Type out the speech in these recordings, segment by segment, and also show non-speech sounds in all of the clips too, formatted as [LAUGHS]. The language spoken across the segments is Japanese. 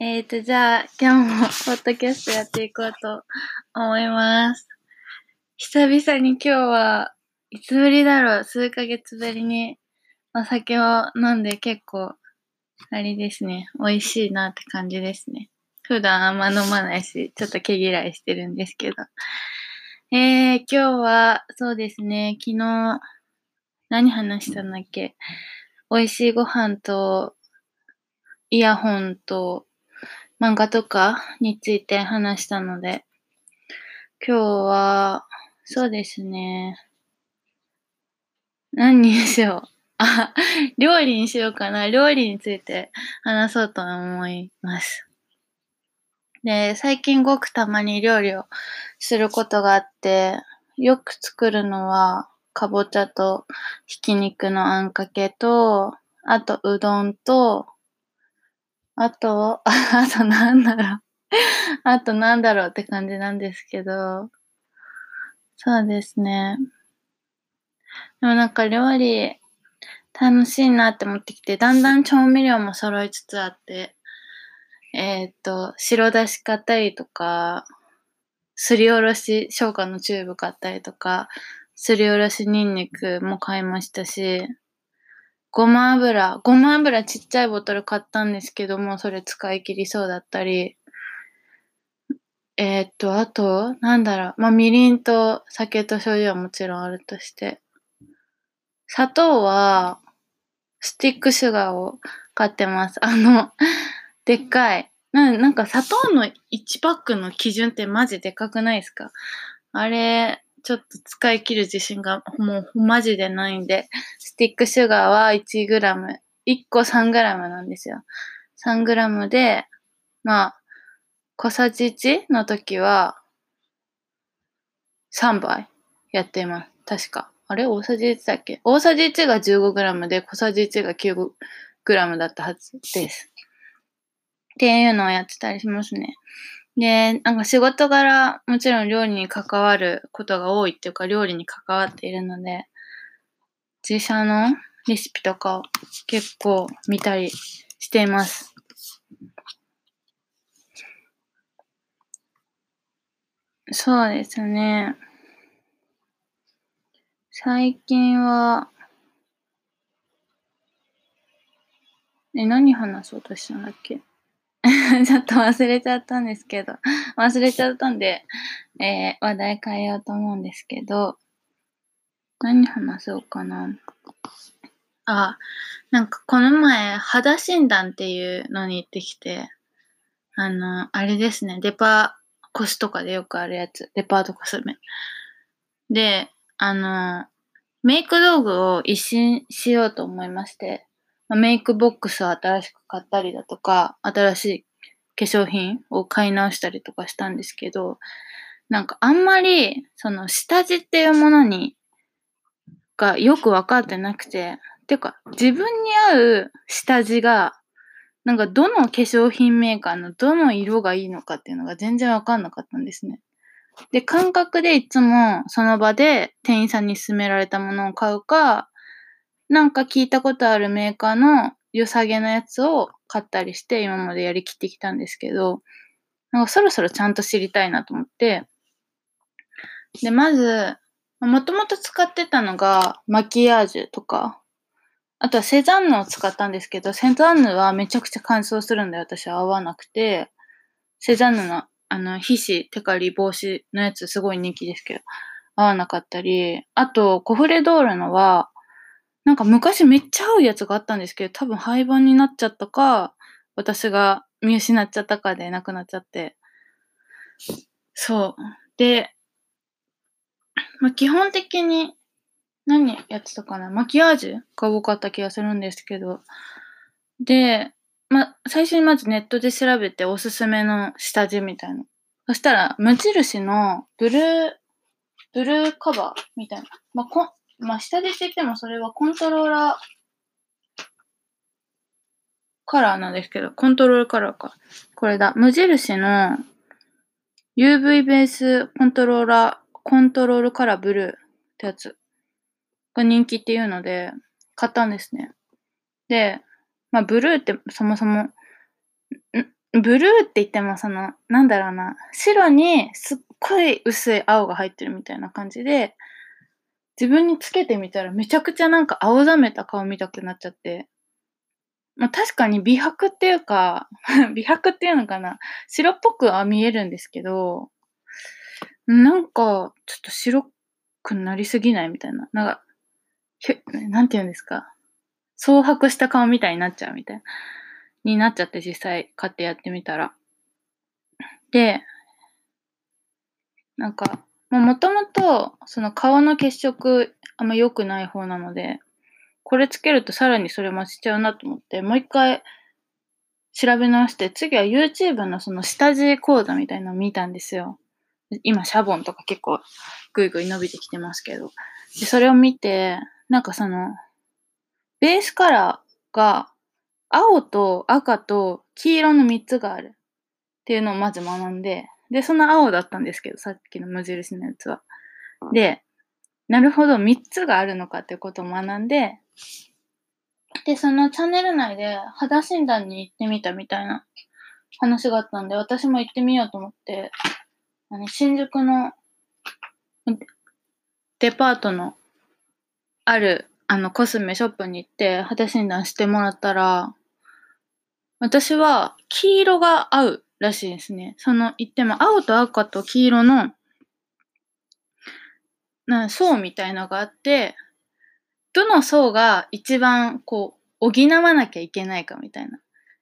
えっ、と、じゃあ、今日もポッドキャストやっていこうと思います。久々に今日は、いつぶりだろう？数ヶ月ぶりにお酒を飲んで結構、あれですね、美味しいなって感じですね。普段あんま飲まないし、ちょっと毛嫌いしてるんですけど。えー、今日は、そうですね、昨日、何話したんだっけ？美味しいご飯と、イヤホンと、漫画とかについて話したので、今日は、そうですね。何にしよう。あ、料理にしようかな。料理について話そうと思います。で、最近ごくたまに料理をすることがあって、よく作るのは、かぼちゃとひき肉のあんかけと、あとうどんと、あと、[LAUGHS] あとなんだろう。[LAUGHS] あとなんだろうって感じなんですけど、そうですね。でもなんか料理楽しいなって思ってきて、だんだん調味料も揃いつつあって、えーっと、白だし買ったりとか、すりおろし生姜のチューブ買ったりとか、すりおろしニンニクも買いましたし、ごま油、ごま油ちっちゃいボトル買ったんですけども、それ使い切りそうだったり、えーっと、あと、なんだろう、まあ、みりんと酒と醤油はもちろんあるとして、砂糖は、スティックシュガーを買ってます。あの、でっかい。ななんか砂糖の1パックの基準ってマジでかくないですか？あれ、ちょっと使い切る自信がもうマジでないんで、スティックシュガーは 1g、1個 3g なんですよ。3g で、まあ、小さじ1の時は3杯やっています。確か。あれ？大さじ1だっけ？大さじ1が 15g で小さじ1が 9g だったはずです。っていうのをやってたりしますね。で、なんか仕事柄、もちろん料理に関わることが多いっていうか、料理に関わっているので、自社のレシピとかを結構見たりしています。そうですね。最近は、え、何話そうとしたんだっけ？[LAUGHS] ちょっと忘れちゃったんですけど、忘れちゃったんで、えー話題変えようと思うんですけど、何話そうかな。あ、なんかこの前、肌診断っていうのに行ってきて、あの、あれですね、デパコスとかでよくあるやつ、デパートコスメ。で、あの、メイク道具を一新しようと思いまして、メイクボックスを新しく買ったりだとか、新しい化粧品を買い直したりとかしたんですけど、なんかあんまり、その下地っていうものに、がよくわかってなくて、ていうか自分に合う下地が、なんかどの化粧品メーカーのどの色がいいのかっていうのが全然わかんなかったんですね。で、感覚でいつもその場で店員さんに勧められたものを買うか、なんか聞いたことあるメーカーの良さげなやつを買ったりして今までやりきってきたんですけど、なんかそろそろちゃんと知りたいなと思って、で、まず、もともと使ってたのがマキアージュとか、あとはセザンヌを使ったんですけど、セザンヌはめちゃくちゃ乾燥するんで私は合わなくて、セザンヌのあの皮脂テカリ防止のやつすごい人気ですけど、合わなかったり、あとコフレドールのは、なんか昔めっちゃ合うやつがあったんですけど、多分廃盤になっちゃったか、私が見失っちゃったかでなくなっちゃって。そう。で、まあ、基本的に何やってたかな？マキアージュが多かった気がするんですけど。で、ま、最初にまずネットで調べておすすめの下地みたいな。そしたら、無印のブルー、ブルーカバーみたいな。まあ、こまあ、下地っててもそれはコントローラーカラーなんですけど、コントロールカラーか。これだ。無印の UV ベースコントローラー、コントロールカラーブルーってやつが人気っていうので、買ったんですね。で、まあ、ブルーってそもそも、ブルーって言ってもその、なんだろうな、白にすっごい薄い青が入ってるみたいな感じで、自分につけてみたらめちゃくちゃなんか青ざめた顔見たくなっちゃって、まあ確かに美白っていうか [LAUGHS] 美白っていうのかな白っぽくは見えるんですけど、なんか、ちょっと白くなりすぎないみたいな。なんか、なんて言うんですか。蒼白した顔みたいになっちゃうみたいな。になっちゃって実際買ってやってみたら。で、なんか、もともと、その顔の血色あんま良くない方なので、これつけるとさらにそれ増しちゃうなと思って、もう一回調べ直して、次は YouTube のその下地講座みたいなのを見たんですよ。今、シャボンとか結構ぐいぐい伸びてきてますけど。で、それを見て、なんかその、ベースカラーが青と赤と黄色の3つがあるっていうのをまず学んで、で、その青だったんですけど、さっきの無印のやつは。で、なるほど、3つがあるのかってことを学んで、で、そのチャンネル内で肌診断に行ってみたみたいな話があったんで、私も行ってみようと思って、あの、新宿のデパートのあるあのコスメショップに行って肌診断してもらったら、私は黄色が合うらしいですね。その言っても青と赤と黄色のな層みたいのがあって、どの層が一番こう補わなきゃいけないかみたいな。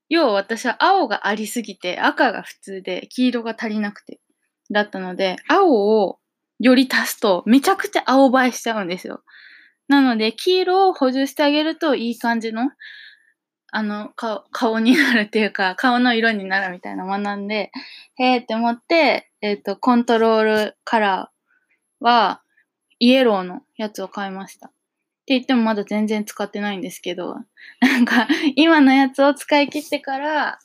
要は私は青がありすぎて赤が普通で黄色が足りなくてだったので、青をより足すとめちゃくちゃ青映えしちゃうんですよ。なので、黄色を補充してあげるといい感じのあの、顔、顔になるっていうか、[LAUGHS] 顔の色になるみたいな学んで、へーって思って、えっ、ー、と、コントロールカラーは、イエローのやつを買いました。って言ってもまだ全然使ってないんですけど、[LAUGHS] なんか、今のやつを使い切ってから、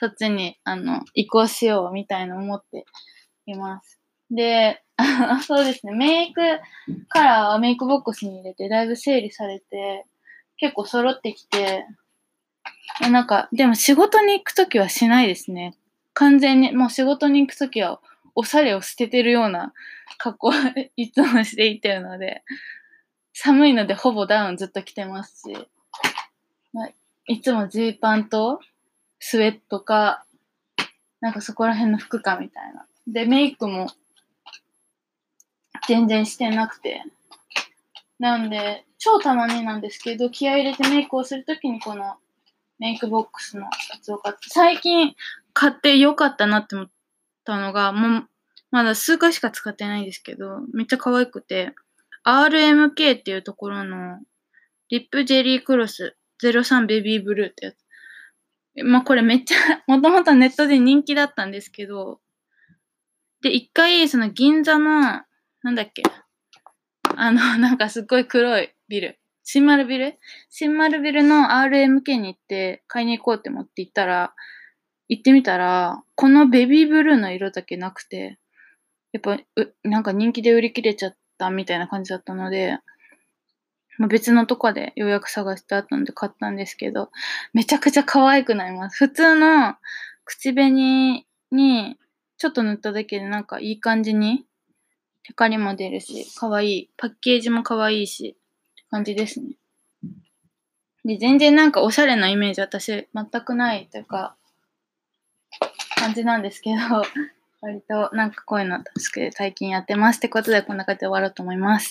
そっちに、あの、移行しようみたいな思っています。で、[LAUGHS] そうですね、メイクカラーはメイクボックスに入れて、だいぶ整理されて、結構揃ってきて、なんか、でも仕事に行くときはしないですね。完全に、もう仕事に行くときは、おしゃれを捨ててるような格好いつもしていってるので、寒いのでほぼダウンずっと着てますし、まあ、いつもジーパンとスウェットか、なんかそこら辺の服かみたいな。で、メイクも全然してなくて。なんで、超たまになんですけど、気合入れてメイクをするときにこのメイクボックスのやつを買って、最近買ってよかったなって思ったのが、もう、まだ数回しか使ってないんですけど、めっちゃ可愛くて、RMK っていうところの、リップジェリークロス03ベビーブルーってやつ。まあこれめっちゃ、[LAUGHS] もともとネットで人気だったんですけど、で、一回、その銀座の、なんだっけ、あの、なんかすっごい黒いビル。新丸ビル？新丸ビルの RMK に行って買いに行こうって思って行ったら、行ってみたら、このベビーブルーの色だけなくて、やっぱ、なんか人気で売り切れちゃったみたいな感じだったので、ま、別のとこでようやく探してあったので買ったんですけど、めちゃくちゃ可愛くなります。普通の口紅にちょっと塗っただけでなんかいい感じにテカリも出るし、可愛い。パッケージも可愛いし、感じですね。で、全然なんかおしゃれなイメージ私全くないというか、感じなんですけど、[LAUGHS] 割となんかこういうの好きで最近やってますってことでこんな感じで終わろうと思います。